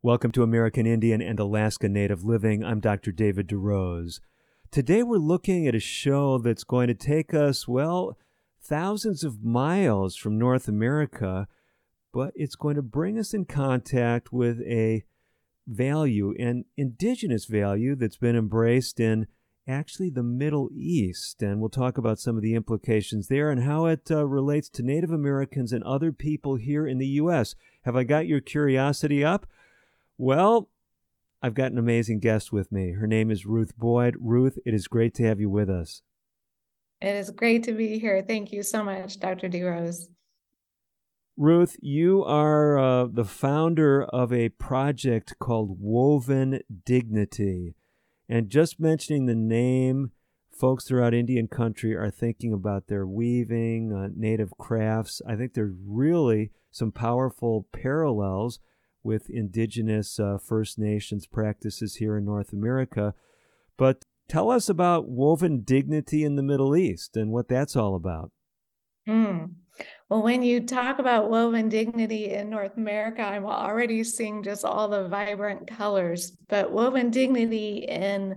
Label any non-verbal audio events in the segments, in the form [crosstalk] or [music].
Welcome to American Indian and Alaska Native Living. I'm Dr. David DeRose. Today we're looking at a show that's going to take us, well, thousands of miles from North America, but it's going to bring us in contact with a value, an indigenous value that's been embraced in actually the Middle East. And we'll talk about some of the implications there and how it uh, relates to Native Americans and other people here in the U.S. Have I got your curiosity up? Well, I've got an amazing guest with me. Her name is Ruth Boyd. Ruth, it is great to have you with us. It is great to be here. Thank you so much, Dr. DeRose. Ruth, you are uh, the founder of a project called Woven Dignity. And just mentioning the name, folks throughout Indian country are thinking about their weaving, uh, native crafts. I think there's really some powerful parallels with indigenous uh, First Nations practices here in North America. But tell us about woven dignity in the Middle East and what that's all about. Mm. Well, when you talk about woven dignity in North America, I'm already seeing just all the vibrant colors. But woven dignity in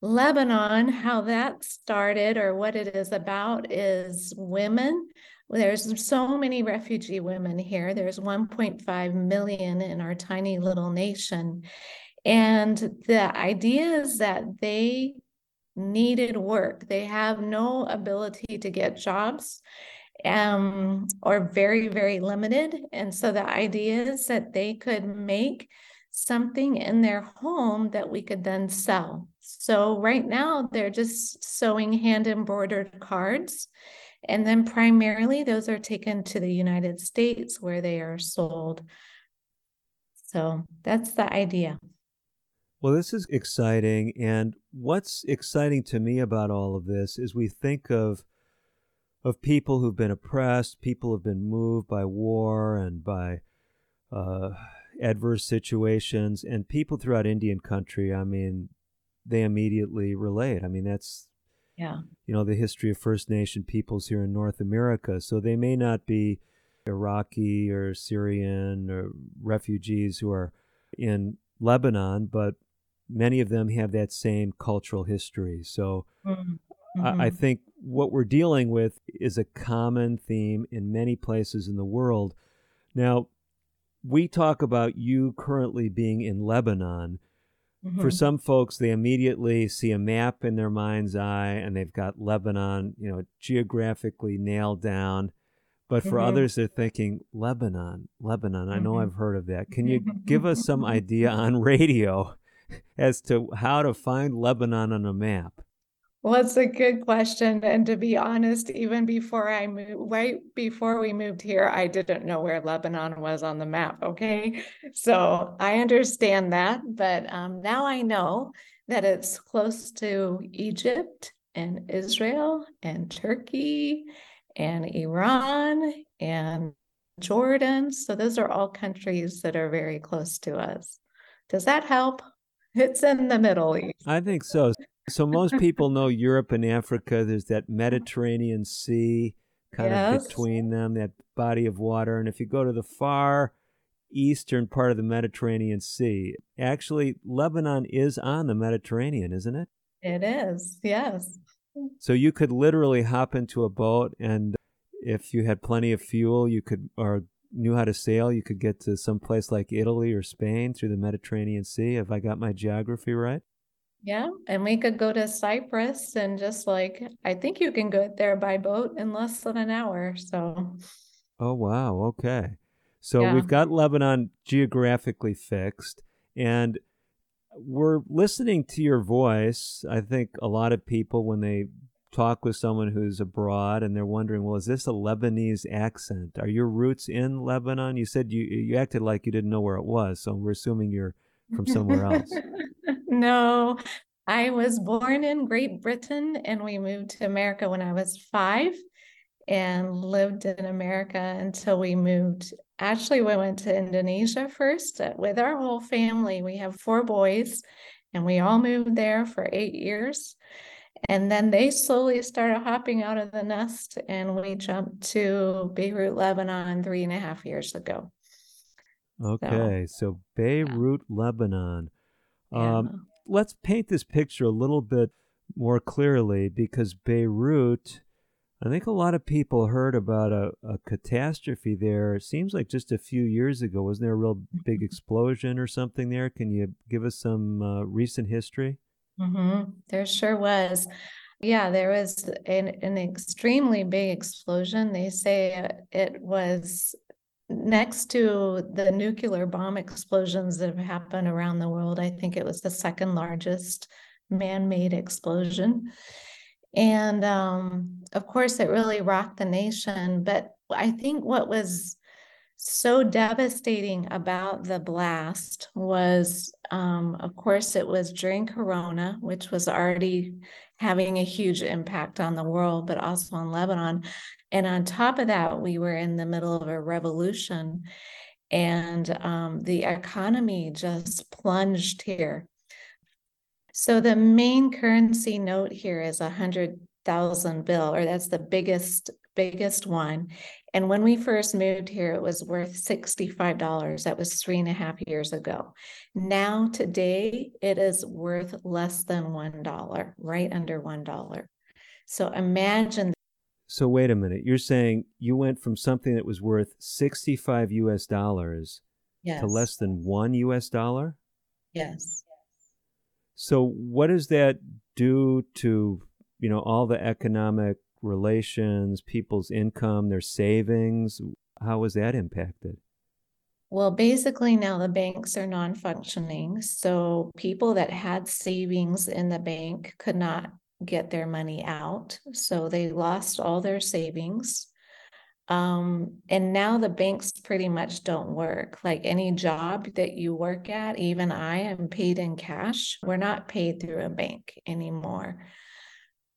Lebanon, how that started or what it is about is women there's so many refugee women here. There's 1.5 million in our tiny little nation. And the idea is that they needed work. They have no ability to get jobs um, or very, very limited. And so the idea is that they could make something in their home that we could then sell. So right now, they're just sewing hand embroidered cards and then primarily those are taken to the United States where they are sold. So that's the idea. Well, this is exciting. And what's exciting to me about all of this is we think of of people who've been oppressed, people who've been moved by war and by uh, adverse situations, and people throughout Indian country. I mean, they immediately relate. I mean, that's yeah. you know, the history of First Nation peoples here in North America. So they may not be Iraqi or Syrian or refugees who are in Lebanon, but many of them have that same cultural history. So mm-hmm. I, I think what we're dealing with is a common theme in many places in the world. Now, we talk about you currently being in Lebanon, Mm-hmm. For some folks, they immediately see a map in their mind's eye and they've got Lebanon, you know, geographically nailed down. But for mm-hmm. others, they're thinking, Lebanon, Lebanon. I know mm-hmm. I've heard of that. Can you give us some [laughs] idea on radio [laughs] as to how to find Lebanon on a map? Well, it's a good question. And to be honest, even before I moved, right before we moved here, I didn't know where Lebanon was on the map. Okay. So I understand that. But um, now I know that it's close to Egypt and Israel and Turkey and Iran and Jordan. So those are all countries that are very close to us. Does that help? It's in the Middle East. I think so. So most [laughs] people know Europe and Africa. There's that Mediterranean Sea kind yes. of between them, that body of water. And if you go to the far eastern part of the Mediterranean Sea, actually Lebanon is on the Mediterranean, isn't it? It is. Yes. So you could literally hop into a boat and if you had plenty of fuel, you could or knew how to sail, you could get to some place like Italy or Spain through the Mediterranean Sea. Have I got my geography right? Yeah, and we could go to Cyprus and just like I think you can go there by boat in less than an hour. So Oh wow, okay. So yeah. we've got Lebanon geographically fixed and we're listening to your voice. I think a lot of people when they talk with someone who's abroad and they're wondering, well, is this a Lebanese accent? Are your roots in Lebanon? You said you you acted like you didn't know where it was, so we're assuming you're from somewhere else. [laughs] no, I was born in Great Britain and we moved to America when I was five and lived in America until we moved. Actually, we went to Indonesia first uh, with our whole family. We have four boys and we all moved there for eight years. And then they slowly started hopping out of the nest, and we jumped to Beirut, Lebanon, three and a half years ago. Okay, so, so Beirut, yeah. Lebanon. Um, yeah. Let's paint this picture a little bit more clearly because Beirut, I think a lot of people heard about a, a catastrophe there. It seems like just a few years ago. Wasn't there a real big mm-hmm. explosion or something there? Can you give us some uh, recent history? Mm-hmm. There sure was. Yeah, there was an, an extremely big explosion. They say it was next to the nuclear bomb explosions that have happened around the world. I think it was the second largest man made explosion. And um, of course, it really rocked the nation. But I think what was so devastating about the blast was, um, of course, it was during Corona, which was already having a huge impact on the world, but also on Lebanon. And on top of that, we were in the middle of a revolution, and um, the economy just plunged here. So the main currency note here is a hundred thousand bill, or that's the biggest biggest one. And when we first moved here, it was worth $65. That was three and a half years ago. Now, today, it is worth less than $1, right under $1. So imagine. So, wait a minute. You're saying you went from something that was worth 65 US dollars yes. to less than one US dollar? Yes. So, what does that do to, you know, all the economic relations, people's income, their savings? How was that impacted? Well, basically, now the banks are non functioning. So people that had savings in the bank could not get their money out. So they lost all their savings. Um, and now the banks pretty much don't work. Like any job that you work at, even I am paid in cash. We're not paid through a bank anymore.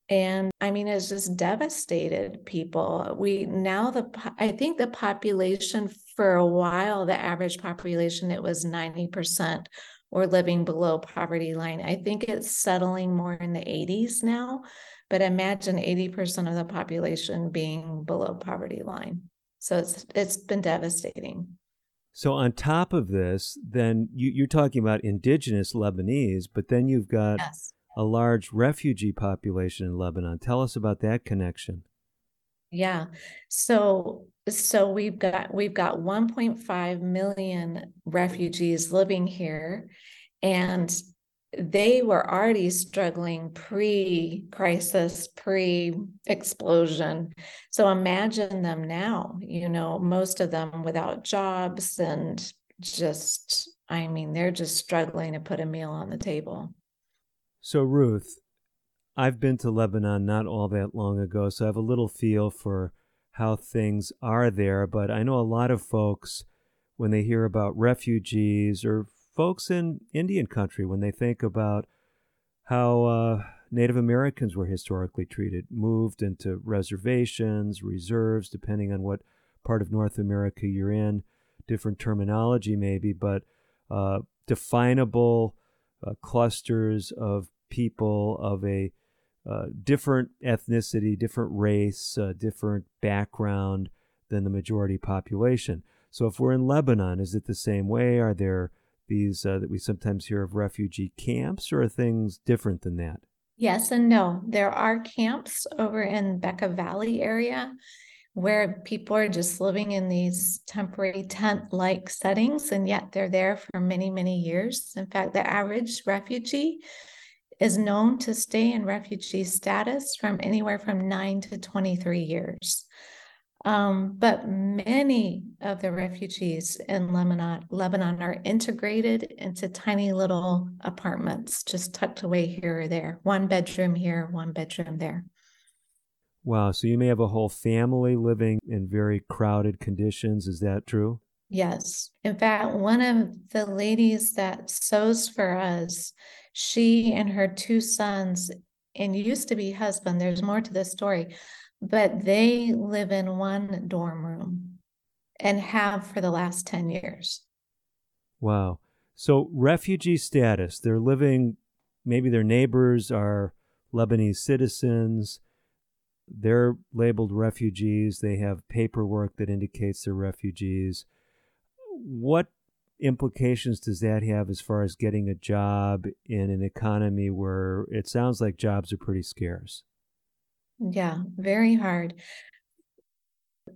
And I mean, it's just devastated people. We now the I think the population for a while, the average population, it was 90% or living below poverty line. I think it's settling more in the 80s now, but imagine 80% of the population being below poverty line. So it's it's been devastating. So on top of this, then you, are talking about indigenous Lebanese, but then you've got yes a large refugee population in Lebanon. Tell us about that connection. Yeah. So so we've got we've got 1.5 million refugees living here and they were already struggling pre-crisis, pre-explosion. So imagine them now, you know, most of them without jobs and just I mean, they're just struggling to put a meal on the table. So, Ruth, I've been to Lebanon not all that long ago, so I have a little feel for how things are there. But I know a lot of folks, when they hear about refugees or folks in Indian country, when they think about how uh, Native Americans were historically treated, moved into reservations, reserves, depending on what part of North America you're in, different terminology maybe, but uh, definable uh, clusters of people of a uh, different ethnicity, different race, uh, different background than the majority population. So, if we're in Lebanon, is it the same way? Are there these uh, that we sometimes hear of refugee camps, or are things different than that? Yes and no. There are camps over in Bekaa Valley area where people are just living in these temporary tent like settings, and yet they're there for many, many years. In fact, the average refugee is known to stay in refugee status from anywhere from 9 to 23 years. Um, but many of the refugees in Lebanon, Lebanon are integrated into tiny little apartments, just tucked away here or there, one bedroom here, one bedroom there. Wow. So you may have a whole family living in very crowded conditions. Is that true? Yes. In fact, one of the ladies that sews for us, she and her two sons, and used to be husband, there's more to this story, but they live in one dorm room and have for the last 10 years. Wow. So, refugee status, they're living, maybe their neighbors are Lebanese citizens. They're labeled refugees. They have paperwork that indicates they're refugees. What implications does that have as far as getting a job in an economy where it sounds like jobs are pretty scarce? Yeah, very hard.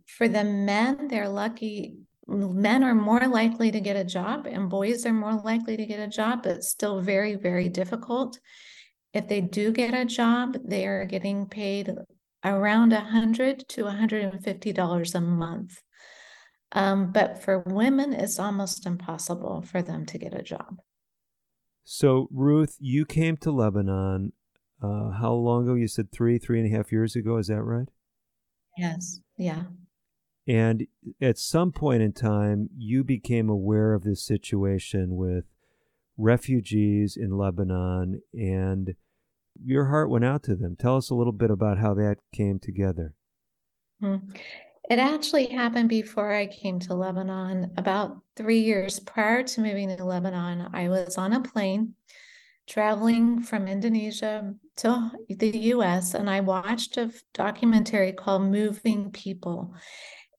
For the men, they're lucky. Men are more likely to get a job, and boys are more likely to get a job, but still very, very difficult. If they do get a job, they are getting paid around a hundred to $150 a month. Um, but for women, it's almost impossible for them to get a job. So, Ruth, you came to Lebanon. Uh, how long ago? You said three, three and a half years ago. Is that right? Yes. Yeah. And at some point in time, you became aware of this situation with refugees in Lebanon, and your heart went out to them. Tell us a little bit about how that came together. It actually happened before I came to Lebanon. About three years prior to moving to Lebanon, I was on a plane traveling from Indonesia to the US, and I watched a documentary called Moving People.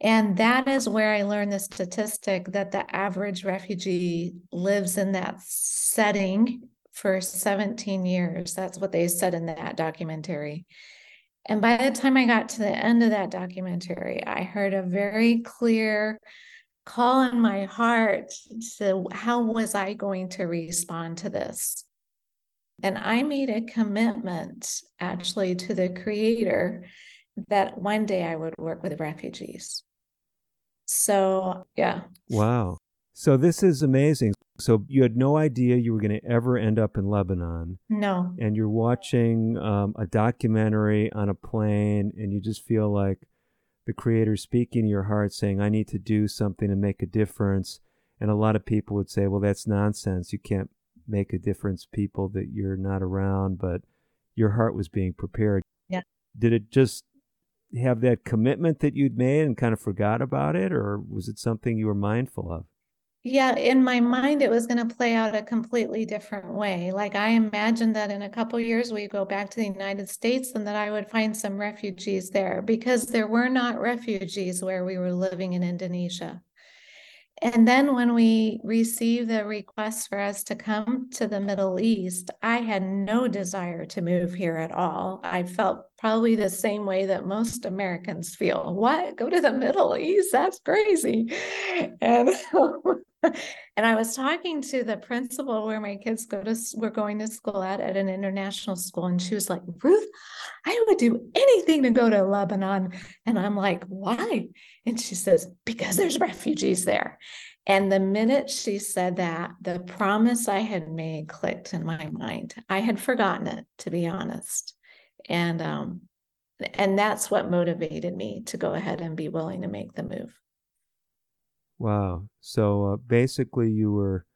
And that is where I learned the statistic that the average refugee lives in that setting for 17 years. That's what they said in that documentary. And by the time I got to the end of that documentary, I heard a very clear call in my heart to how was I going to respond to this? And I made a commitment actually to the creator that one day I would work with refugees. So, yeah. Wow. So this is amazing. So you had no idea you were going to ever end up in Lebanon. No. And you're watching um, a documentary on a plane, and you just feel like the creator speaking to your heart, saying, "I need to do something to make a difference." And a lot of people would say, "Well, that's nonsense. You can't make a difference, people that you're not around." But your heart was being prepared. Yeah. Did it just have that commitment that you'd made and kind of forgot about it, or was it something you were mindful of? Yeah, in my mind, it was going to play out a completely different way. Like I imagined that in a couple years we'd go back to the United States and that I would find some refugees there because there were not refugees where we were living in Indonesia. And then when we received the request for us to come to the Middle East, I had no desire to move here at all. I felt probably the same way that most Americans feel. What? Go to the Middle East? That's crazy. And [laughs] [laughs] and I was talking to the principal where my kids go to were going to school at at an international school, and she was like, "Ruth, I would do anything to go to Lebanon." And I'm like, "Why?" And she says, "Because there's refugees there." And the minute she said that, the promise I had made clicked in my mind. I had forgotten it, to be honest, and um, and that's what motivated me to go ahead and be willing to make the move. Wow. So uh, basically, you were,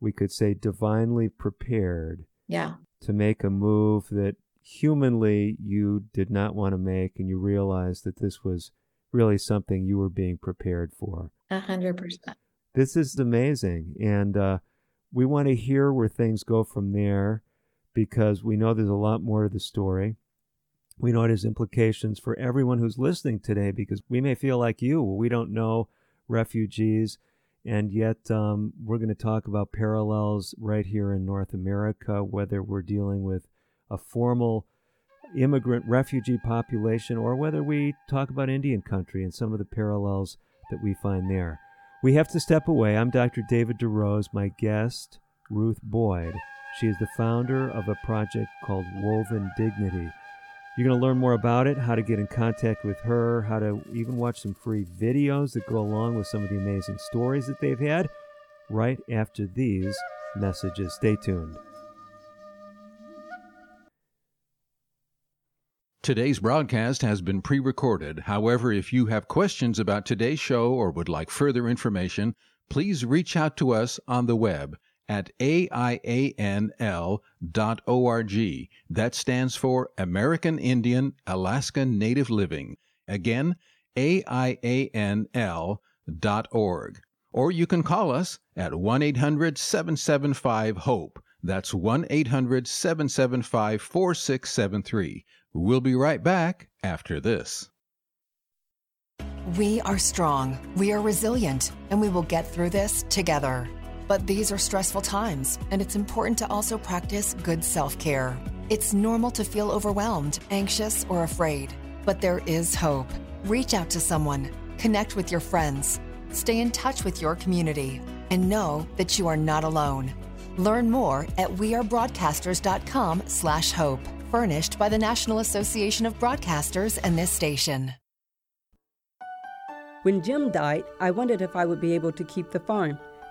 we could say, divinely prepared. Yeah. To make a move that humanly you did not want to make, and you realized that this was really something you were being prepared for. A hundred percent. This is amazing, and uh, we want to hear where things go from there, because we know there's a lot more to the story. We know it has implications for everyone who's listening today, because we may feel like you. We don't know refugees. And yet, um, we're going to talk about parallels right here in North America, whether we're dealing with a formal immigrant refugee population or whether we talk about Indian country and some of the parallels that we find there. We have to step away. I'm Dr. David DeRose, my guest, Ruth Boyd. She is the founder of a project called Woven Dignity. You're going to learn more about it, how to get in contact with her, how to even watch some free videos that go along with some of the amazing stories that they've had right after these messages. Stay tuned. Today's broadcast has been pre recorded. However, if you have questions about today's show or would like further information, please reach out to us on the web at aianl.org. That stands for American Indian Alaska Native Living. Again, aianl.org. Or you can call us at 1 800 775 HOPE. That's 1 800 775 4673. We'll be right back after this. We are strong, we are resilient, and we will get through this together. But these are stressful times, and it's important to also practice good self care. It's normal to feel overwhelmed, anxious, or afraid, but there is hope. Reach out to someone, connect with your friends, stay in touch with your community, and know that you are not alone. Learn more at wearebroadcasters.com/hope, furnished by the National Association of Broadcasters and this station. When Jim died, I wondered if I would be able to keep the farm.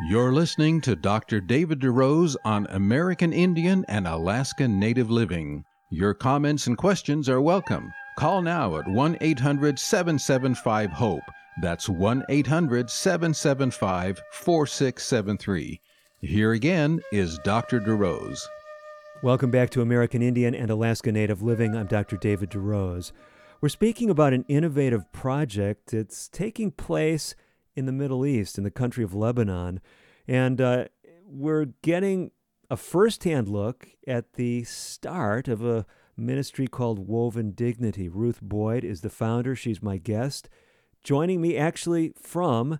You're listening to Dr. David DeRose on American Indian and Alaska Native Living. Your comments and questions are welcome. Call now at 1 800 775 HOPE. That's 1 800 775 4673. Here again is Dr. DeRose. Welcome back to American Indian and Alaska Native Living. I'm Dr. David DeRose. We're speaking about an innovative project that's taking place in the Middle East, in the country of Lebanon. And uh, we're getting a firsthand look at the start of a ministry called Woven Dignity. Ruth Boyd is the founder, she's my guest. Joining me actually from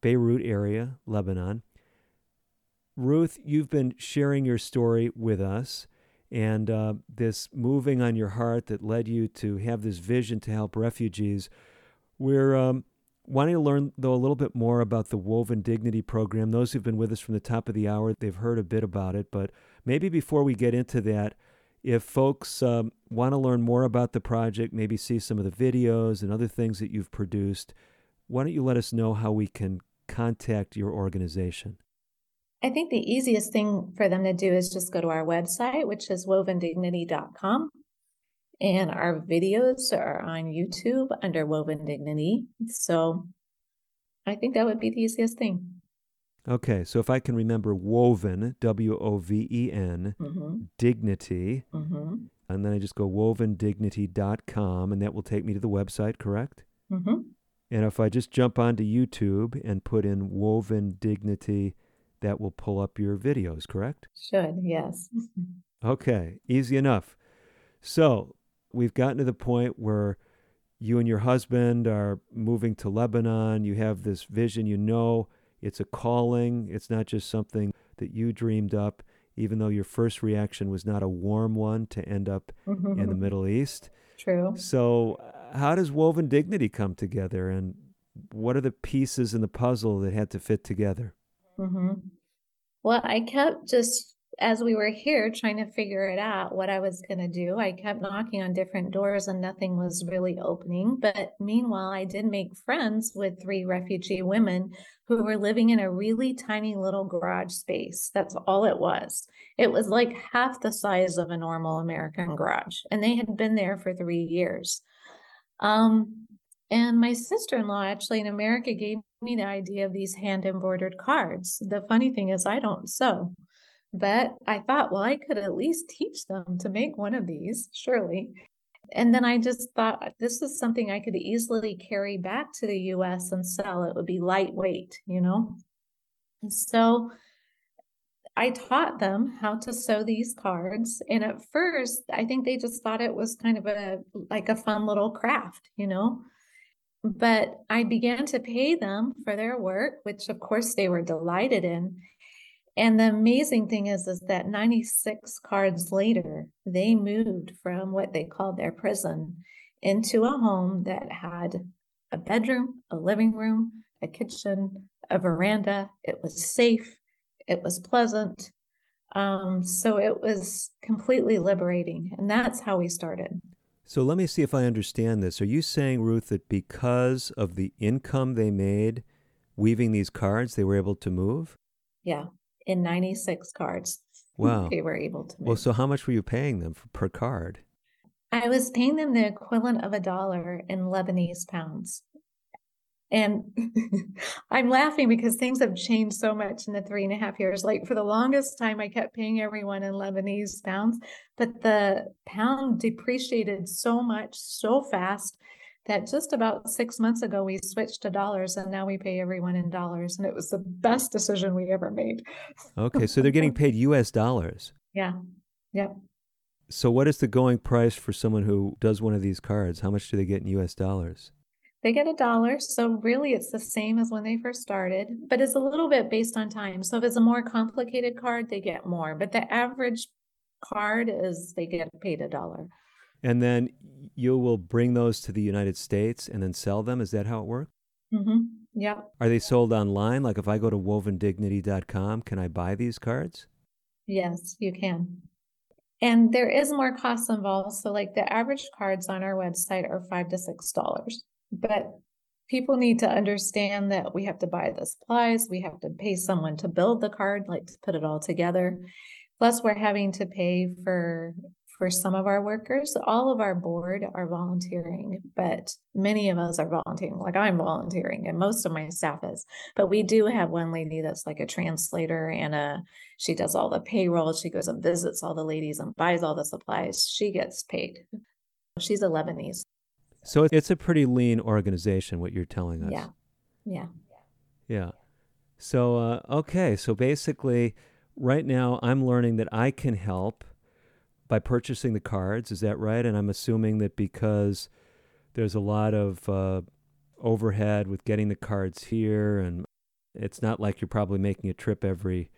Beirut area, Lebanon. Ruth, you've been sharing your story with us and uh, this moving on your heart that led you to have this vision to help refugees. We're um, wanting to learn, though, a little bit more about the Woven Dignity program. Those who've been with us from the top of the hour, they've heard a bit about it. But maybe before we get into that, if folks um, want to learn more about the project, maybe see some of the videos and other things that you've produced, why don't you let us know how we can contact your organization? I think the easiest thing for them to do is just go to our website, which is wovendignity.com. And our videos are on YouTube under Woven Dignity. So I think that would be the easiest thing. Okay, so if I can remember woven, W O V E N, Mm-hmm. dignity, Mm-hmm. and then I just go wovendignity.com, and that will take me to the website, correct? Mm-hmm. And if I just jump onto YouTube and put in woven dignity, that will pull up your videos, correct? Should, yes. [laughs] Okay, easy enough. So we've gotten to the point where you and your husband are moving to Lebanon. You have this vision. You know it's a calling. It's not just something that you dreamed up, even though your first reaction was not a warm one to end up in the Middle East. True. So, uh, how does Woven Dignity come together, and what are the pieces in the puzzle that had to fit together? Mm-hmm. Well, I kept just as we were here trying to figure it out what I was going to do, I kept knocking on different doors and nothing was really opening. But meanwhile, I did make friends with three refugee women who were living in a really tiny little garage space. That's all it was. It was like half the size of a normal American garage, and they had been there for three years. Um, and my sister in law, actually in America, gave me the idea of these hand embroidered cards. The funny thing is, I don't sew. But I thought, well, I could at least teach them to make one of these, surely. And then I just thought uh, this is something I could easily carry back to the US and sell. It would be lightweight, you know? And so I taught them how to sew these cards. And at first, I think they just thought it was kind of a like a fun little craft, you know? But I began to pay them for their work, which of course they were delighted in. And the amazing thing is, is that 96 cards later, they moved from what they called their prison into a home that had a bedroom, a living room, a kitchen, a veranda. It was safe. It was pleasant. Um, so it was completely liberating. And that's how we started. So let me see if I understand this. Are you saying, Ruth, that because of the income they made weaving these cards, they were able to move? Yeah in 96 cards. [laughs] Wow. They were able to. Make. Well, so how much were you paying them for, per card? I was paying them the equivalent of a dollar in Lebanese pounds. And [laughs] I'm laughing because things have changed so much in the three and a half years. Like for the longest time, I kept paying everyone in Lebanese pounds, but the pound depreciated so much so fast that just about six months ago we switched to dollars and now we pay everyone in dollars and it was the best decision we ever made. Okay so they're getting [laughs] paid us dollars. Yeah yep. So what is the going price for someone who does one of these cards? How much do they get in us dollars? They get a dollar so really it's the same as when they first started but it's a little bit based on time. So if it's a more complicated card they get more but the average card is they get paid a dollar and then you will bring those to the United States and then sell them. Is that how it works? Mm-hmm. Yeah. Are they sold online? Like if I go to wovendignity.com, can I buy these cards? Yes, you can. And there is more costs involved. So, like the average cards on our website are five to six dollars. But people need to understand that we have to buy the supplies, we have to pay someone to build the card, like to put it all together. Plus, we're having to pay for for some of our workers. All of our board are volunteering, but many of us are volunteering. Like I'm volunteering, and most of my staff is. But we do have one lady that's like a translator and a she does all the payroll. She goes and visits all the ladies and buys all the supplies. She gets paid. She's a Lebanese. So it's a pretty lean organization, what you're telling us. Yeah. Yeah. Yeah. So, uh, okay. So basically, right now, I'm learning that I can help by purchasing the cards. Is that right? And I'm assuming that because there's a lot of uh, overhead with getting the cards here, and it's not like you're probably making a trip every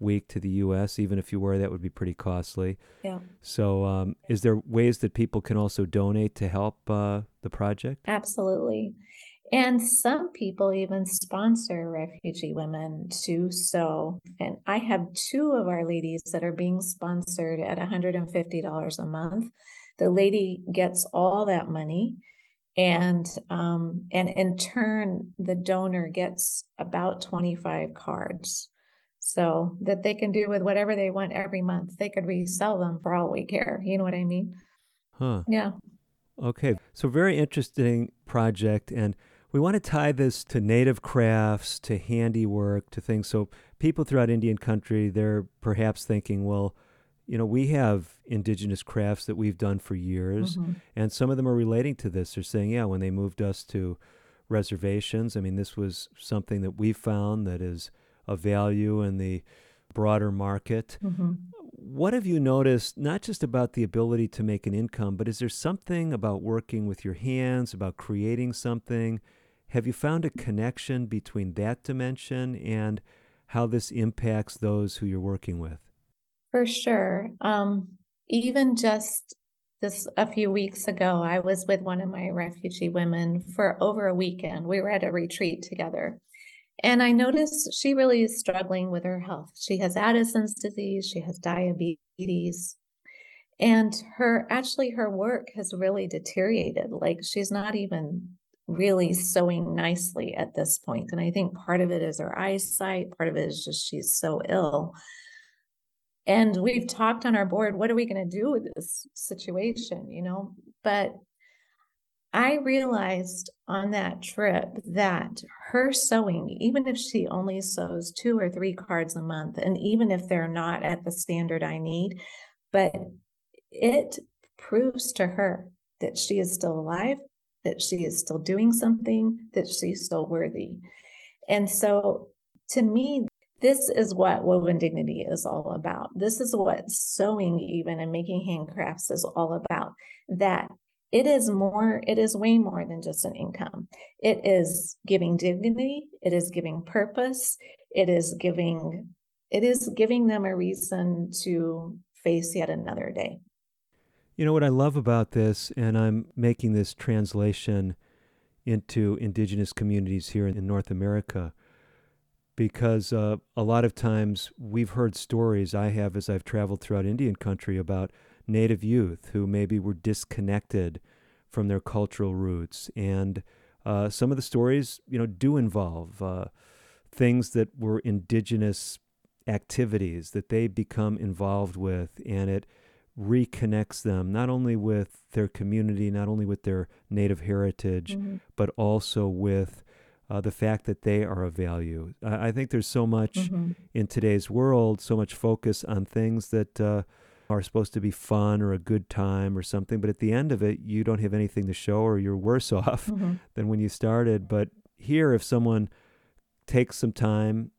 week to the U.S. Even if you were, that would be pretty costly. Yeah. So, um, is there ways that people can also donate to help uh, the project? Absolutely. And some people even sponsor refugee women to sew. And I have two of our ladies that are being sponsored at $150 a month. The lady gets all that money. And um, and in turn, the donor gets about 25 cards. So that they can do with whatever they want every month. They could resell them for all we care. You know what I mean? Huh. Yeah. Okay. So very interesting project and we want to tie this to native crafts, to handiwork, to things. So people throughout Indian country, they're perhaps thinking, well, you know, we have indigenous crafts that we've done for years, mm-hmm. and some of them are relating to this. They're saying, yeah, when they moved us to reservations, I mean, this was something that we found that is of value in the broader market. Mm-hmm. What have you noticed, not just about the ability to make an income, but is there something about working with your hands, about creating something have you found a connection between that dimension and how this impacts those who you're working with? For sure. Um, even just this a few weeks ago, I was with one of my refugee women for over a weekend. We were at a retreat together. And I noticed she really is struggling with her health. She has Addison's disease, she has diabetes, and her actually her work has really deteriorated. Like she's not even really sewing nicely at this point. And I think part of it is her eyesight, part of it is just she's so ill. And we've talked on our board, what are we going to do with this situation, you know? But I realized on that trip that her sewing, even if she only sews two or three cards a month, and even if they're not at the standard I need, but it proves to her that she is still alive, that she is still doing something, that she's still worthy. And so to me, this is what woven dignity is all about. This is what sewing, even and making handcrafts, is all about. That it is more, it is way more than just an income. It is giving dignity, it is giving purpose, it is giving, it is giving them a reason to face yet another day. You know what I love about this, and I'm making this translation into indigenous communities here in North America because uh, a lot of times we've heard stories I have as I've traveled throughout Indian country about Native youth who maybe were disconnected from their cultural roots. And uh, some of the stories, you know, do involve uh, things that were indigenous activities that they become involved with, and it reconnects them not only with their community, not only with their native heritage, mm-hmm. but also with uh, the fact that they are of value. I, I think there's so much mm-hmm. in today's world, so much focus on things that uh, are supposed to be fun or a good time or something, but at the end of it, you don't have anything to show or you're worse [laughs] off mm-hmm. than when you started. But here, if someone takes some time,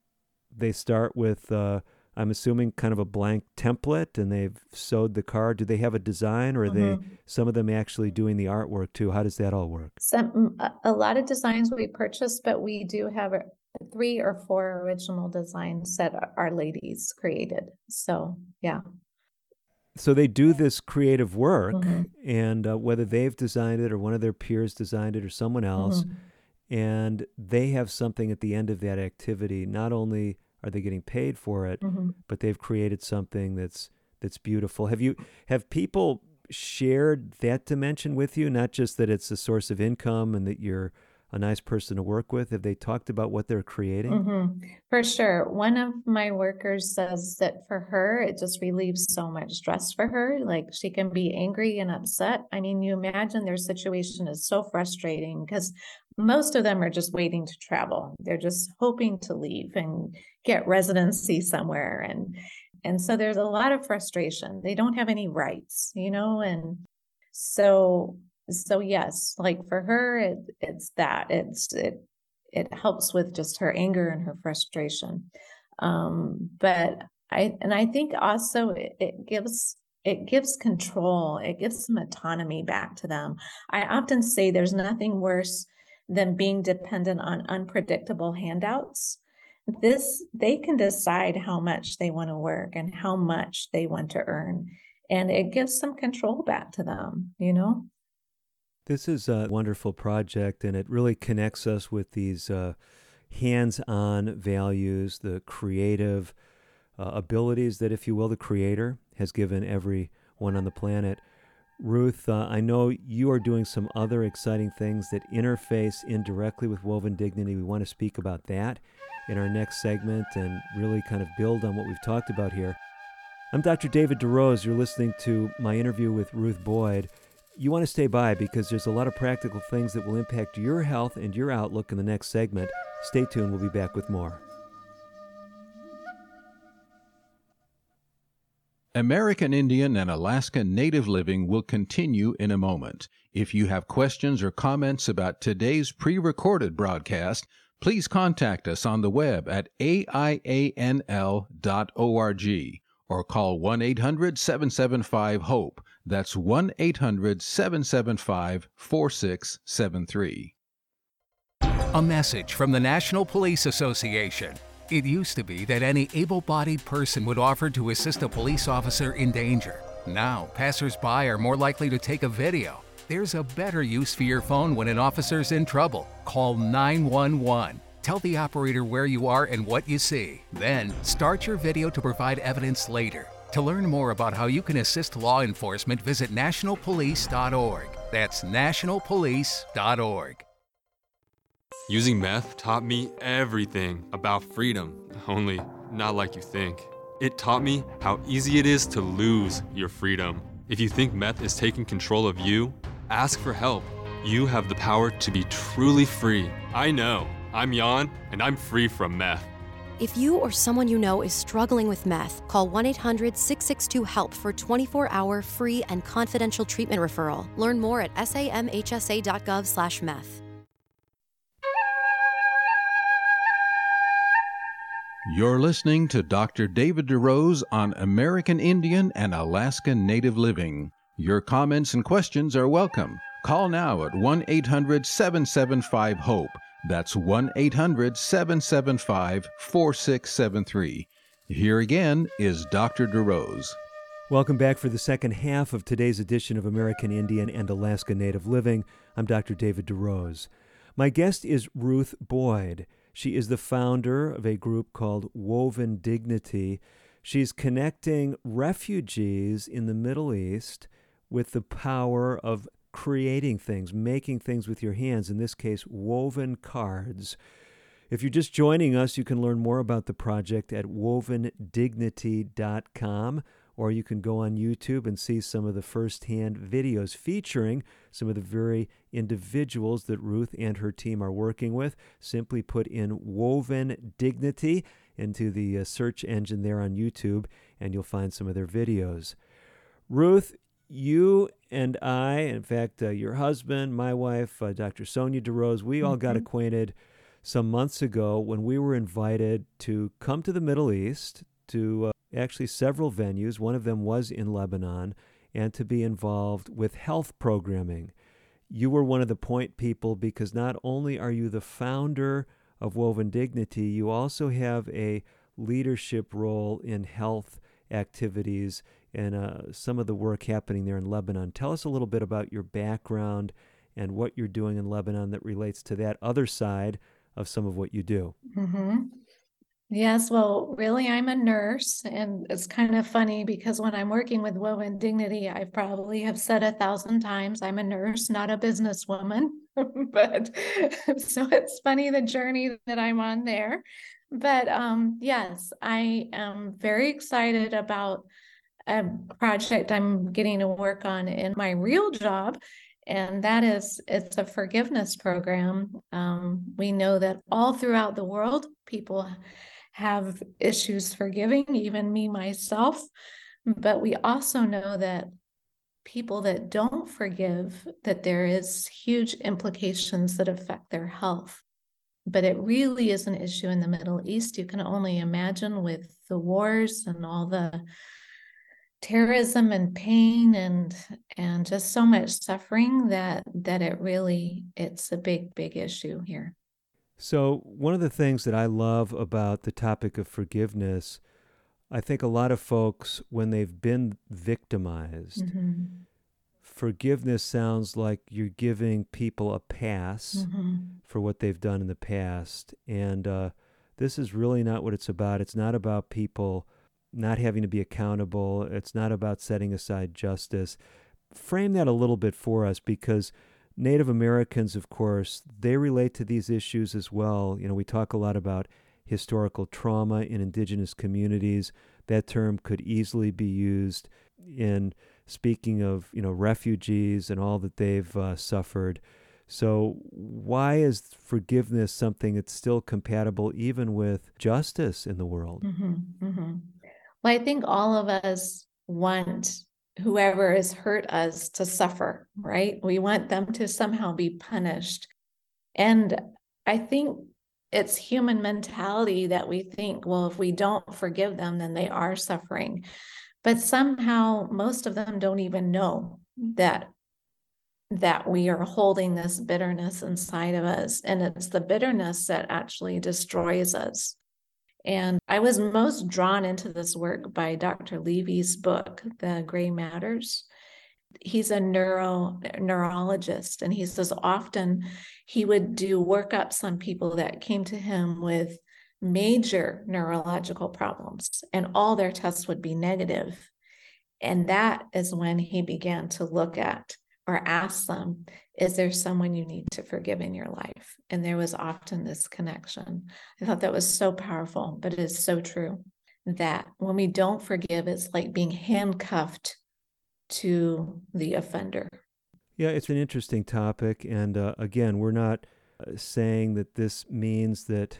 they start with uh, I'm assuming kind of a blank template and they've sewed the card. Do they have a design or are mm-hmm. they some of them actually doing the artwork too? How does that all work? Some a lot of designs we purchase, but we do have three or four original designs that our ladies created. So, yeah. So they do this creative work mm-hmm. and uh, whether they've designed it or one of their peers designed it or someone else mm-hmm. and they have something at the end of that activity not only are they getting paid for it? Mm-hmm. but they've created something that's that's beautiful. Have you have people shared that dimension with you? Not just that it's a source of income and that you're a nice person to work with have they talked about what they're creating? Mm-hmm. for sure. One of my workers says that for her it just relieves so much stress for her. Like she can be angry and upset. I mean you imagine their situation is so frustrating because most of them are just waiting to travel. They're just hoping to leave and get residency somewhere and and so there's a lot of frustration. They don't have any rights you know and so so yes like for her it, it's that it's it it helps with just her anger and her frustration. Um but i and i think also it, it gives it gives control it gives some autonomy back to them. I often say there's nothing worse than being dependent on unpredictable handouts. This they can decide how much they want to work and how much they want to earn and it gives some control back to them you know this is a wonderful project and it really connects us with these uh, hands-on values the creative uh, abilities that if you will the creator has given everyone on the planet Ruth, uh, I know you are doing some other exciting things that interface indirectly with Woven Dignity. We want to speak about that in our next segment and really kind of build on what we've talked about here. I'm Dr. David DeRose. You're listening to my interview with Ruth Boyd. You want to stay by because there's a lot of practical things that will impact your health and your outlook in the next segment. Stay tuned, we'll be back with more. American Indian and Alaska Native Living will continue in a moment. If you have questions or comments about today's pre recorded broadcast, please contact us on the web at aianl.org or call 1 800 775 HOPE. That's 1 800 775 4673. A message from the National Police Association. It used to be that any able bodied person would offer to assist a police officer in danger. Now, passersby are more likely to take a video. There's a better use for your phone when an officer's in trouble. Call 911. Tell the operator where you are and what you see. Then, start your video to provide evidence later. To learn more about how you can assist law enforcement, visit nationalpolice.org. That's nationalpolice.org. Using meth taught me everything about freedom, only not like you think. It taught me how easy it is to lose your freedom. If you think meth is taking control of you, ask for help. You have the power to be truly free. I know. I'm Jan, and I'm free from meth. If you or someone you know is struggling with meth, call 1 800 662 HELP for 24 hour free and confidential treatment referral. Learn more at samhsa.gov slash meth. You're listening to Dr. David DeRose on American Indian and Alaska Native Living. Your comments and questions are welcome. Call now at 1 800 775 HOPE. That's 1 800 775 4673. Here again is Dr. DeRose. Welcome back for the second half of today's edition of American Indian and Alaska Native Living. I'm Dr. David DeRose. My guest is Ruth Boyd. She is the founder of a group called Woven Dignity. She's connecting refugees in the Middle East with the power of creating things, making things with your hands, in this case, woven cards. If you're just joining us, you can learn more about the project at wovendignity.com, or you can go on YouTube and see some of the firsthand videos featuring some of the very individuals that Ruth and her team are working with. Simply put in Woven Dignity into the uh, search engine there on YouTube, and you'll find some of their videos. Ruth, you and I, in fact, uh, your husband, my wife, uh, Dr. Sonia DeRose, we all got Mhm. acquainted some months ago when we were invited to come to the Middle East to uh, actually several venues. One of them was in Lebanon, and to be involved with health programming. You were one of the point people because not only are you the founder of Woven Dignity, you also have a leadership role in health activities and uh, some of the work happening there in Lebanon. Tell us a little bit about your background and what you're doing in Lebanon that relates to that other side of some of what you do. hmm Yes, well, really, I'm a nurse, and it's kind of funny because when I'm working with Woven Dignity, I probably have said a thousand times, I'm a nurse, not a businesswoman. [laughs] But [laughs] so it's funny the journey that I'm on there. But um, yes, I am very excited about a project I'm getting to work on in my real job. And that is, it's a forgiveness program. Um, we know that all throughout the world, people have issues forgiving, even me myself. But we also know that people that don't forgive, that there is huge implications that affect their health. But it really is an issue in the Middle East. You can only imagine with the wars and all the terrorism and pain and and just so much suffering that that it really it's a big big issue here. So, one of the things that I love about the topic of forgiveness, I think a lot of folks, when they've been victimized, Mhm. forgiveness sounds like you're giving people a pass Mhm. for what they've done in the past. And uh, this is really not what it's about. It's not about people not having to be accountable, it's not about setting aside justice. Frame that a little bit for us because Native Americans, of course, they relate to these issues as well. You know, we talk a lot about historical trauma in indigenous communities. That term could easily be used in speaking of, you know, refugees and all that they've uh, suffered. So, why is forgiveness something that's still compatible even with justice in the world? Mhm, mhm. Well, I think all of us want whoever has hurt us to suffer, right? We want them to somehow be punished. And I think it's human mentality that we think, well, if we don't forgive them, then they are suffering. But somehow most of them don't even know that that we are holding this bitterness inside of us. And it's the bitterness that actually destroys us. And I was most drawn into this work by Dr. Levy's book, The Gray Matters. he's a neuro neurologist and he says often he would do workups on people that came to him with major neurological problems and all their tests would be negative. and that is when he began to look at or ask them is there someone you need to forgive in your life and there was often this connection i thought that was so powerful but it is so true that when we don't forgive it's like being handcuffed to the offender. Yeah, it's an interesting topic. And uh, again, we're not uh, saying that this means that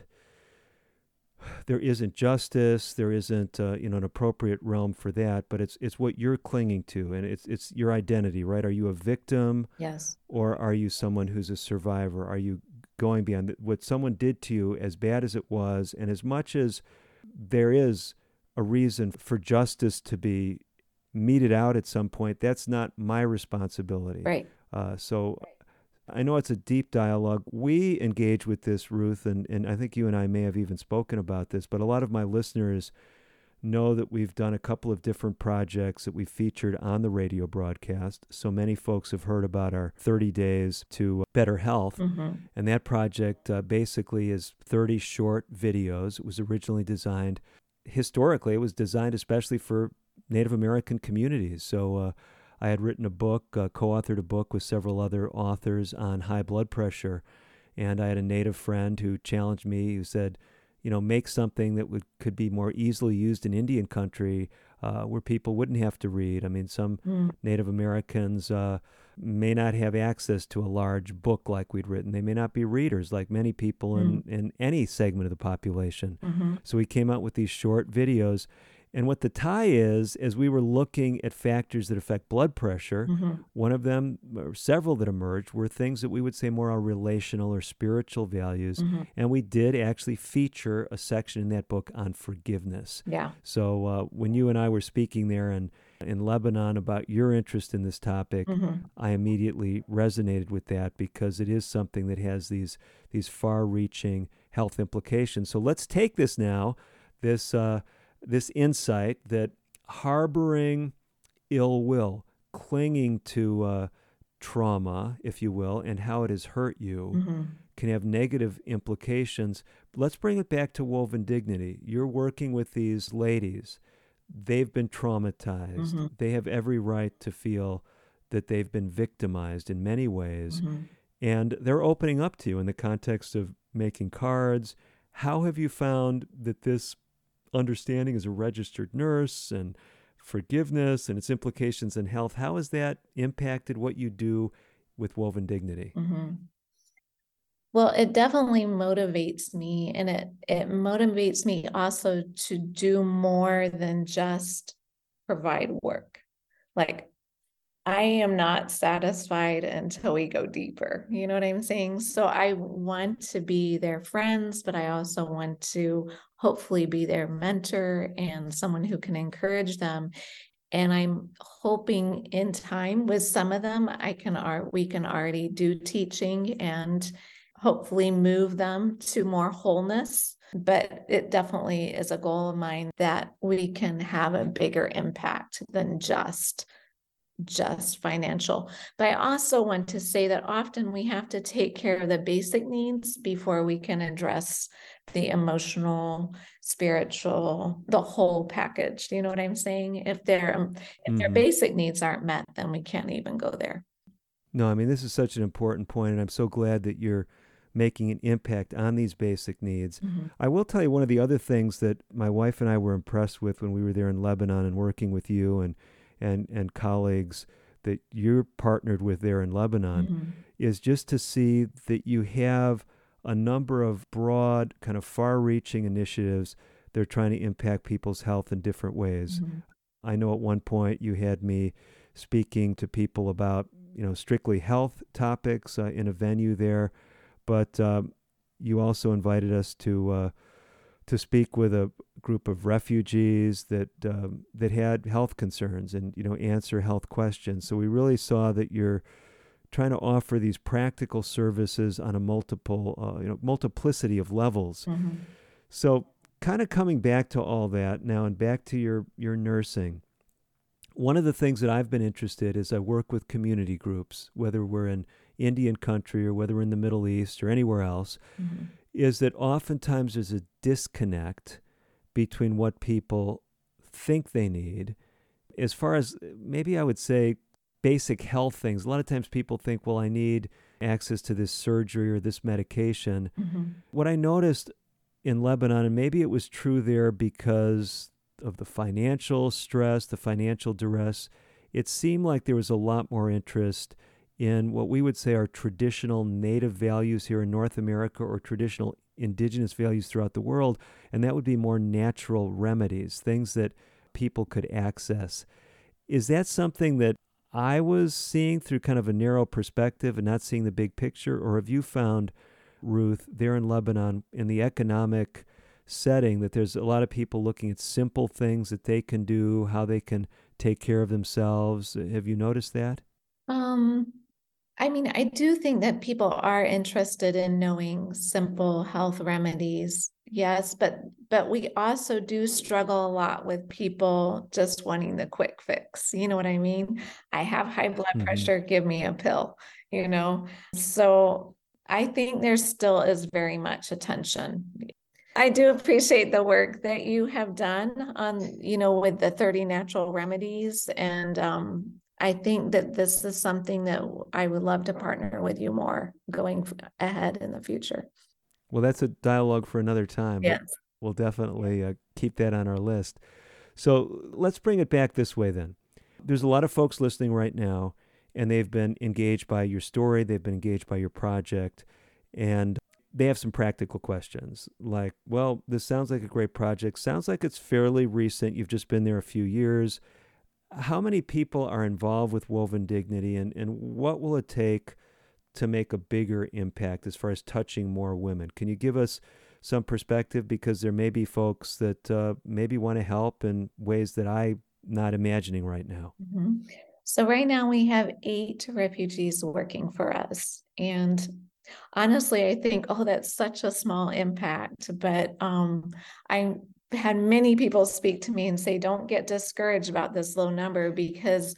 there isn't justice, there isn't uh, you know an appropriate realm for that, but it's it's what you're clinging to, and it's it's your identity, right? Are you a victim? Yes. Or are you someone who's a survivor? Are you going beyond what someone did to you, as bad as it was, and as much as there is a reason for justice to be meted out at some point. That's not my responsibility. Right. Uh, so I know it's a deep dialogue. We engage with this, Ruth, and, and I think you and I may have even spoken about this, but a lot of my listeners know that we've done a couple of different projects that we featured on the radio broadcast. So many folks have heard about our 30 Days to Better Health. Mm-hmm. And that project uh, basically is 30 short videos. It was originally designed, historically, it was designed especially for Native American communities. So uh, I had written a book, uh, co authored a book with several other authors on high blood pressure. And I had a Native friend who challenged me, who said, you know, make something that would could be more easily used in Indian country, uh, where people wouldn't have to read. I mean, some mm. Native Americans uh, may not have access to a large book like we'd written. They may not be readers like many people mm. in in any segment of the population. Mm-hmm. So we came out with these short videos, and what the tie is, as we were looking at factors that affect blood pressure, mm-hmm. one of them, or several that emerged, were things that we would say more are relational or spiritual values. Mm-hmm. And we did actually feature a section in that book on forgiveness. Yeah. So uh, when you and I were speaking there in, in Lebanon about your interest in this topic, mm-hmm. I immediately resonated with that because it is something that has these, these far reaching health implications. So let's take this now, this. Uh, this insight that harboring ill will, clinging to uh, trauma, if you will, and how it has hurt you mm-hmm. can have negative implications. Let's bring it back to woven dignity. You're working with these ladies. They've been traumatized. Mm-hmm. They have every right to feel that they've been victimized in many ways. Mm-hmm. And they're opening up to you in the context of making cards. How have you found that this understanding as a registered nurse and forgiveness and its implications in health, how has that impacted what you do with Woven Dignity? Mm-hmm. Well, it definitely motivates me, and it it motivates me also to do more than just provide work. Like I am not satisfied until we go deeper. You know what I'm saying? So I want to be their friends, but I also want to hopefully be their mentor and someone who can encourage them. And I'm hoping in time with some of them, I can art we can already do teaching and hopefully move them to more wholeness. But it definitely is a goal of mine that we can have a bigger impact than just just financial. But I also want to say that often we have to take care of the basic needs before we can address the emotional, spiritual, the whole package. Do you know what I'm saying? If their um, if mm-hmm. their basic needs aren't met, then we can't even go there. No, I mean this is such an important point, and I'm so glad that you're making an impact on these basic needs. Mm-hmm. I will tell you one of the other things that my wife and I were impressed with when we were there in Lebanon and working with you and and and colleagues that you're partnered with there in Lebanon mm-hmm. is just to see that you have a number of broad, kind of far-reaching initiatives that are trying to impact people's health in different ways. Mm-hmm. I know at one point you had me speaking to people about you know strictly health topics uh, in a venue there, but um, you also invited us to uh, to speak with a group of refugees that um, that had health concerns and you know answer health questions. So we really saw that you're trying to offer these practical services on a multiple uh, you know multiplicity of levels. Mm-hmm. So kind of coming back to all that now and back to your your nursing. one of the things that I've been interested is I work with community groups, whether we're in Indian country or whether we're in the Middle East or anywhere else, mm-hmm. Is that oftentimes there's a disconnect between what people think they need. As far as maybe I would say basic health things, a lot of times people think, well, I need access to this surgery or this medication. Mm-hmm. What I noticed in Lebanon, and maybe it was true there because of the financial stress, the financial duress, it seemed like there was a lot more interest in what we would say are traditional native values here in North America or traditional indigenous values throughout the world, and that would be more natural remedies, things that people could access. Is that something that I was seeing through kind of a narrow perspective and not seeing the big picture, or have you found, Ruth, there in Lebanon, in the economic setting, that there's a lot of people looking at simple things that they can do, how they can take care of themselves? Have you noticed that? Um, I mean, I do think that people are interested in knowing simple health remedies. Yes, but but we also do struggle a lot with people just wanting the quick fix. You know what I mean? I have high blood mm-hmm. pressure, give me a pill, you know. So I think there still is very much attention. I do appreciate the work that you have done on, you know, with the 30 natural remedies and um I think that this is something that I would love to partner with you more going ahead in the future. Well, that's a dialogue for another time. Yes. We'll definitely uh, keep that on our list. So let's bring it back this way then. There's a lot of folks listening right now, and they've been engaged by your story, they've been engaged by your project, and they have some practical questions like, well, this sounds like a great project. Sounds like it's fairly recent. You've just been there a few years how many people are involved with Woven Dignity and, and what will it take to make a bigger impact as far as touching more women? Can you give us some perspective? Because there may be folks that uh, maybe want to help in ways that I'm not imagining right now. Mm-hmm. So, right now we have eight refugees working for us. And honestly, I think, oh, that's such a small impact. But um, I'm had many people speak to me and say, don't get discouraged about this low number because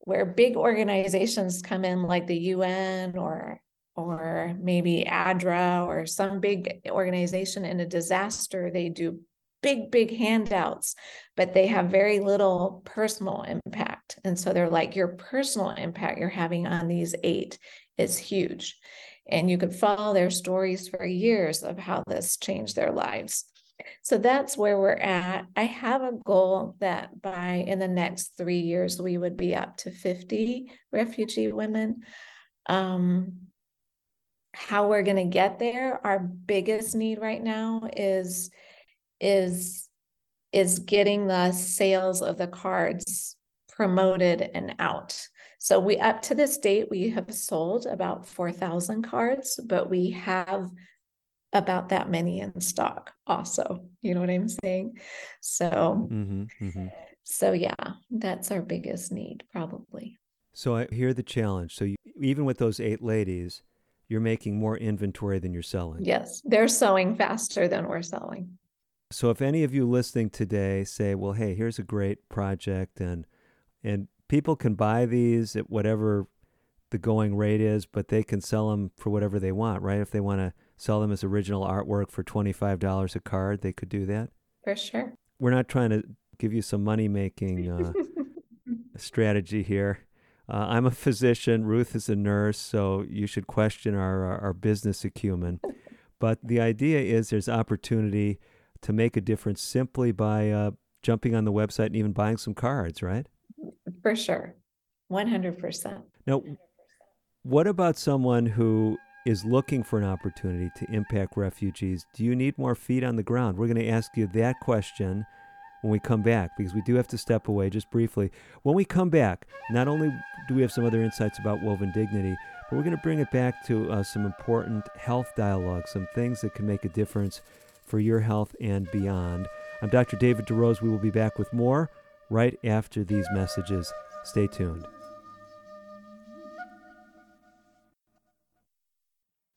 where big organizations come in like the UN or or maybe ADRA or some big organization in a disaster, they do big, big handouts, but they have very little personal impact. And so they're like, your personal impact you're having on these eight is huge. And you could follow their stories for years of how this changed their lives. So that's where we're at. I have a goal that by in the next three years, we would be up to 50 refugee women. Um, how we're going to get there, our biggest need right now is is is getting the sales of the cards promoted and out. So we up to this date we have sold about 4,000 cards, but we have about that many in stock also you know what i'm saying? So mm-hmm, mm-hmm. so yeah that's our biggest need probably. So i hear the challenge. So you, even with those eight ladies you're making more inventory than you're selling. Yes they're sewing faster than we're selling. So if any of you listening today say well hey here's a great project and and people can buy these at whatever the going rate is but they can sell them for whatever they want right? If they want to sell them as original artwork for $25 a card, they could do that? For sure. We're not trying to give you some money making uh, [laughs] strategy here. Uh, I'm a physician. Ruth is a nurse, so you should question our, our, our business acumen. But the idea is there's opportunity to make a difference simply by uh, jumping on the website and even buying some cards, right? For sure. 100%. Now, what about someone who is looking for an opportunity to impact refugees, do you need more feet on the ground? We're going to ask you that question when we come back because we do have to step away just briefly. When we come back, not only do we have some other insights about woven dignity, but we're going to bring it back to uh, some important health dialogue, some things that can make a difference for your health and beyond. I'm Dr. David DeRose. We will be back with more right after these messages. Stay tuned.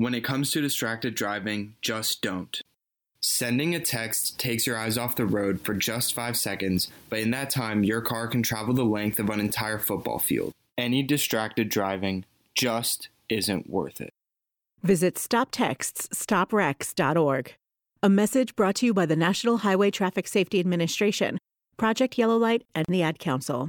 When it comes to distracted driving, just don't. Sending a text takes your eyes off the road for just five seconds, but in that time, your car can travel the length of an entire football field. Any distracted driving just isn't worth it. Visit StopTextsStopWrecks.org. A message brought to you by the National Highway Traffic Safety Administration, Project Yellow Light, and the Ad Council.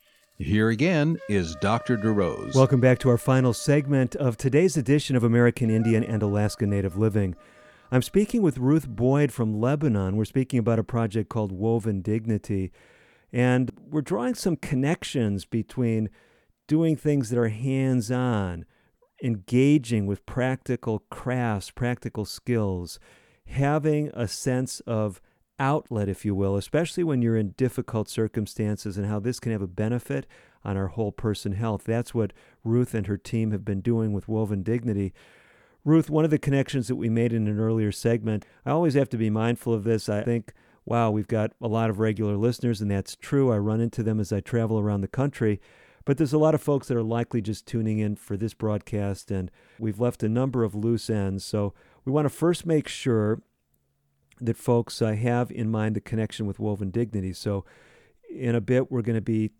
Here again is Dr. DeRose. Welcome back to our final segment of today's edition of American Indian and Alaska Native Living. I'm speaking with Ruth Boyd from Lebanon. We're speaking about a project called Woven Dignity. And we're drawing some connections between doing things that are hands on, engaging with practical crafts, practical skills, having a sense of outlet, if you will, especially when you're in difficult circumstances, and how this can have a benefit on our whole person health. That's what Ruth and her team have been doing with Woven Dignity. Ruth, one of the connections that we made in an earlier segment, I always have to be mindful of this. I think wow, we've got a lot of regular listeners, and that's true. I run into them as I travel around the country. But there's a lot of folks that are likely just tuning in for this broadcast, and we've left a number of loose ends. So we want to first make sure that folks uh, have in mind the connection with Woven Dignity. So in a bit, we're going to be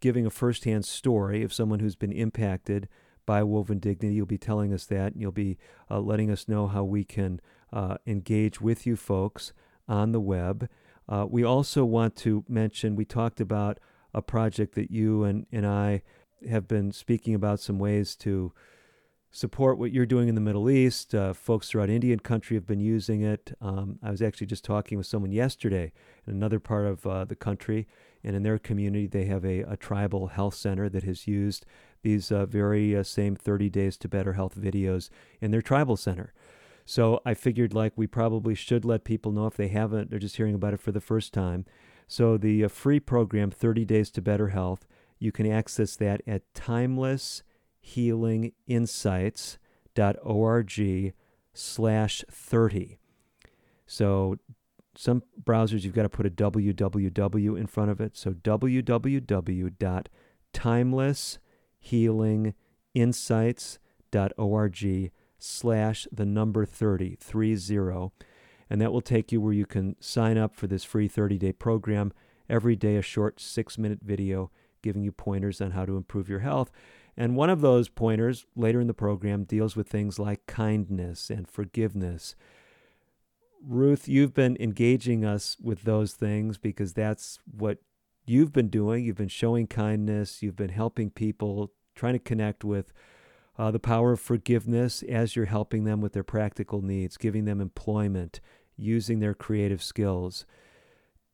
giving a firsthand story of someone who's been impacted by Woven Dignity. You'll be telling us that, and you'll be uh, letting us know how we can uh, engage with you folks on the web. Uh, we also want to mention we talked about a project that you and, and I have been speaking about some ways to support what you're doing in the Middle East. Uh, folks throughout Indian country have been using it. Um, I was actually just talking with someone yesterday in another part of uh, the country, and in their community, they have a, a tribal health center that has used these uh, very uh, same 30 Days to Better Health videos in their tribal center. So I figured like we probably should let people know if they haven't, they're just hearing about it for the first time. So the uh, free program, 30 Days to Better Health, you can access that at timelesshealinginsights.org slash 30. So some browsers, you've got to put a www in front of it. So www.timelesshealinginsights.org slash the number 30, 30, and that will take you where you can sign up for this free 30 day program. Every day, a short six minute video giving you pointers on how to improve your health. And one of those pointers later in the program deals with things like kindness and forgiveness. Ruth, you've been engaging us with those things because that's what you've been doing. You've been showing kindness, you've been helping people, trying to connect with uh, the power of forgiveness as you're helping them with their practical needs, giving them employment, using their creative skills.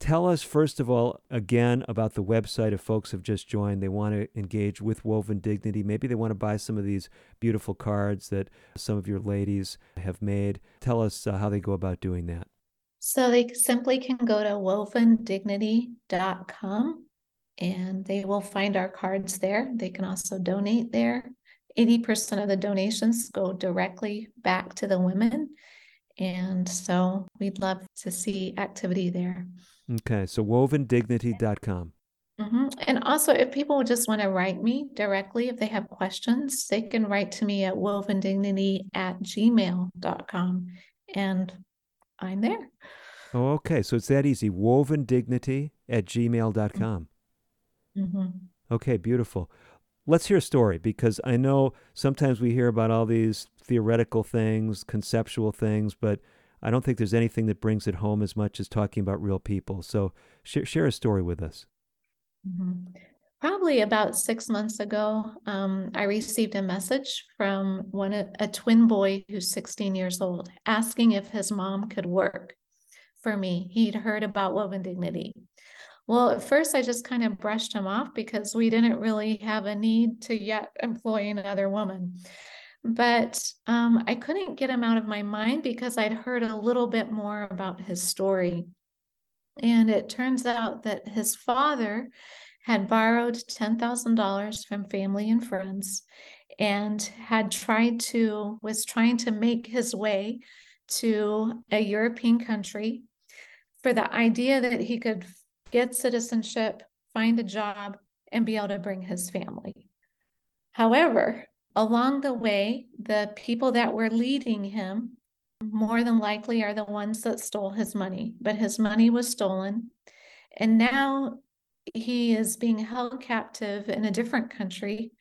Tell us, first of all, again about the website if folks have just joined. They want to engage with Woven Dignity. Maybe they want to buy some of these beautiful cards that some of your ladies have made. Tell us uh, how they go about doing that. So they simply can go to wovendignity.com and they will find our cards there. They can also donate there. 80% of the donations go directly back to the women. And so we'd love to see activity there. Okay, so wovendignity.com. Mm-hmm. And also, if people just want to write me directly, if they have questions, they can write to me at wovendignity at gmail.com. And I'm there. Oh, okay. So it's that easy. Wovendignity at gmail.com. Mm-hmm. Okay, beautiful. Let's hear a story because I know sometimes we hear about all these theoretical things, conceptual things, but I don't think there's anything that brings it home as much as talking about real people. So sh- share a story with us. Mm-hmm. Probably about six months ago, um, I received a message from one a twin boy who's 16 years old, asking if his mom could work for me. He'd heard about Woven Dignity. Well, at first, I just kind of brushed him off because we didn't really have a need to yet employ another woman. But um, I couldn't get him out of my mind because I'd heard a little bit more about his story. And it turns out that his father had borrowed $10,000 from family and friends and had tried to, was trying to make his way to a European country for the idea that he could get citizenship, find a job, and be able to bring his family. However, along the way, the people that were leading him more than likely are the ones that stole his money, but his money was stolen. And now he is being held captive in a different country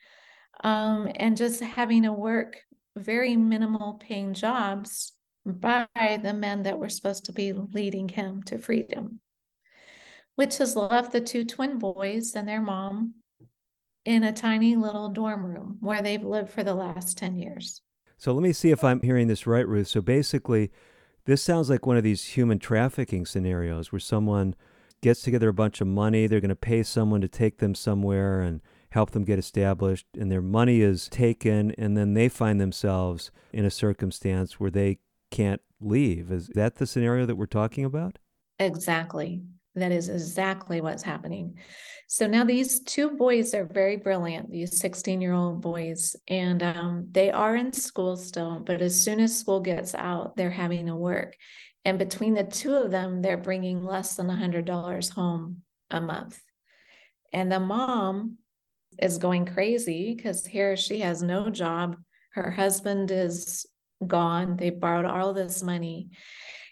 um, and just having to work very minimal paying jobs by the men that were supposed to be leading him to freedom which has left the two twin boys and their mom in a tiny little dorm room where they've lived for the last 10 years. So let me see if I'm hearing this right, Ruth. So basically, this sounds like one of these human trafficking scenarios where someone gets together a bunch of money, they're going to pay someone to take them somewhere and help them get established, and their money is taken, and then they find themselves in a circumstance where they can't leave. Is that the scenario that we're talking about? Exactly. That is exactly what's happening. So now these two boys are very brilliant, these 16 year old boys, and um, they are in school still. But as soon as school gets out, they're having to work. And between the two of them, they're bringing less than $100 home a month. And the mom is going crazy because here she has no job. Her husband is gone. They borrowed all this money.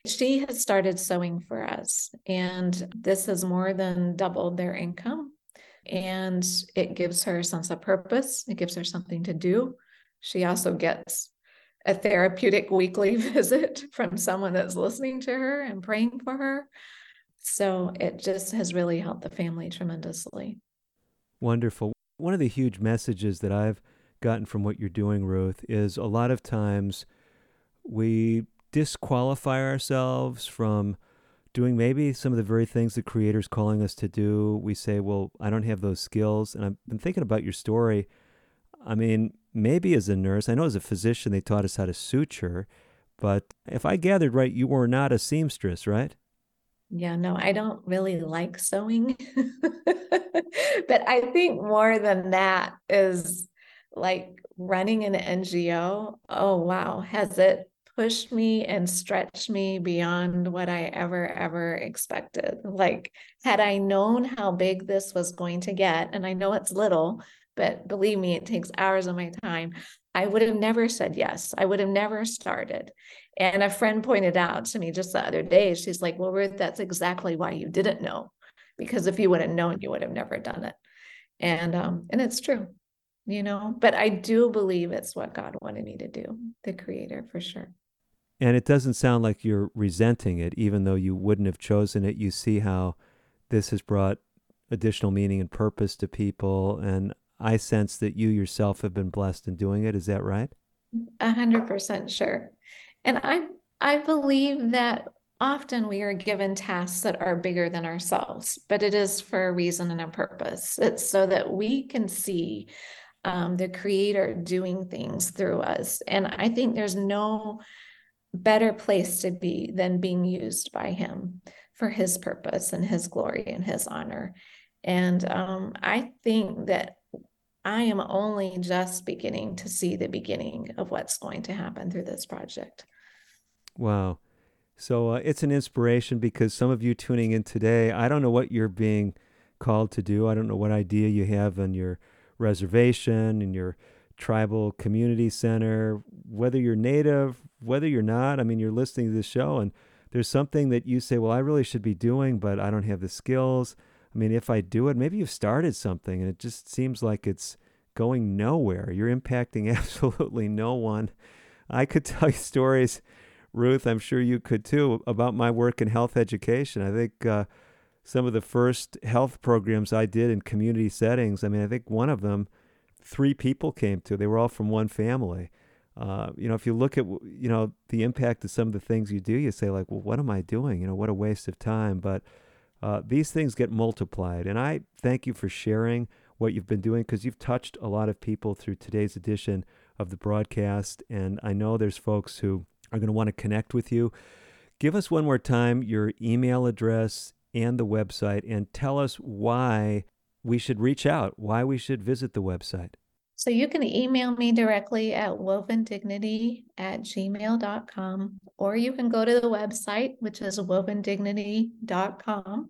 She has started sewing for us, and this has more than doubled their income. And it gives her a sense of purpose, it gives her something to do. She also gets a therapeutic weekly [laughs] visit from someone that's listening to her and praying for her. So it just has really helped the family tremendously. Wonderful. One of the huge messages that I've gotten from what you're doing, Ruth, is a lot of times we disqualify ourselves from doing maybe some of the very things the creator's calling us to do. We say, well, I don't have those skills. And I've been thinking about your story. I mean, maybe as a nurse, I know as a physician, they taught us how to suture. But if I gathered right, you were not a seamstress, right? Yeah, no, I don't really like sewing. [laughs] but I think more than that is like running an NGO. Oh, wow. Has it pushed me and stretched me beyond what I ever, ever expected. Like, had I known how big this was going to get, and I know it's little, but believe me, it takes hours of my time, I would have never said yes. I would have never started. And a friend pointed out to me just the other day, she's like, Well, Ruth, that's exactly why you didn't know. Because if you would have known, you would have never done it. And um, and it's true, you know, but I do believe it's what God wanted me to do, the creator for sure. And it doesn't sound like you're resenting it, even though you wouldn't have chosen it. You see how this has brought additional meaning and purpose to people. And I sense that you yourself have been blessed in doing it. Is that right? A hundred percent sure. And I I believe that often we are given tasks that are bigger than ourselves, but it is for a reason and a purpose. It's so that we can see um, the creator doing things through us. And I think there's no better place to be than being used by him for his purpose and his glory and his honor. And um, I think that I am only just beginning to see the beginning of what's going to happen through this project. Wow. So uh, it's an inspiration because some of you tuning in today, I don't know what you're being called to do. I don't know what idea you have on your reservation, and your tribal community center, whether you're native, whether you're not. I mean, you're listening to this show and there's something that you say, well, I really should be doing, but I don't have the skills. I mean, if I do it, maybe you've started something and it just seems like it's going nowhere. You're impacting [laughs] absolutely no one. I could [laughs] tell you stories, Ruth, I'm sure you could too, about my work in health education. I think uh, some of the first health programs I did in community settings, I mean, I think one of them, three people came to. They were all from one family. Uh, you know, if you look at you know the impact of some of the things you do, you say like, well, what am I doing? You know, what a waste of time. But uh, these things get multiplied. And I thank you for sharing what you've been doing because you've touched a lot of people through today's edition of the broadcast. And I know there's folks who are going to want to connect with you. Give us one more time your email address and the website and tell us why we should reach out, why we should visit the website. So you can email me directly at wovendignity at gmail.com, or you can go to the website, which is wovendignity.com.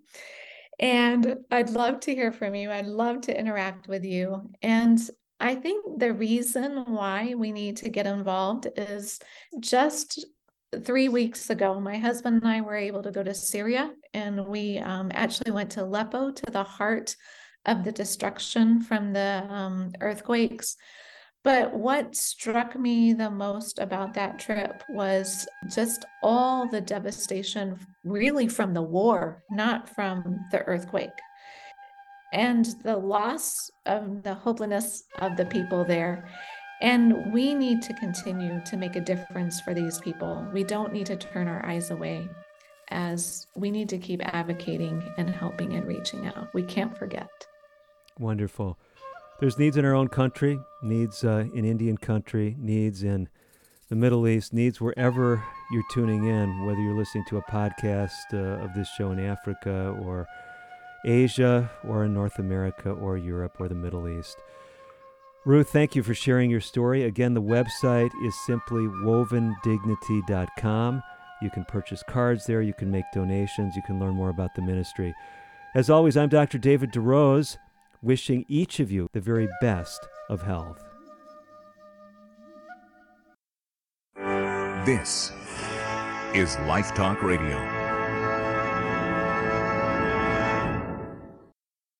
And I'd love to hear from you. I'd love to interact with you. And I think the reason why we need to get involved is just three weeks ago, my husband and I were able to go to Syria, and we um, actually went to Aleppo, to the heart of the destruction from the um, earthquakes. But what struck me the most about that trip was just all the devastation, really from the war, not from the earthquake. And the loss of the hopelessness of the people there. And we need to continue to make a difference for these people. We don't need to turn our eyes away as we need to keep advocating and helping and reaching out. We can't forget. Wonderful. There's needs in our own country, needs uh, in Indian country, needs in the Middle East, needs wherever you're tuning in, whether you're listening to a podcast uh, of this show in Africa or Asia or in North America or Europe or the Middle East. Ruth, thank you for sharing your story. Again, the website is simply wovendignity.com. You can purchase cards there, you can make donations, you can learn more about the ministry. As always, I'm Dr. David DeRose wishing each of you the very best of health. This is Life Talk Radio.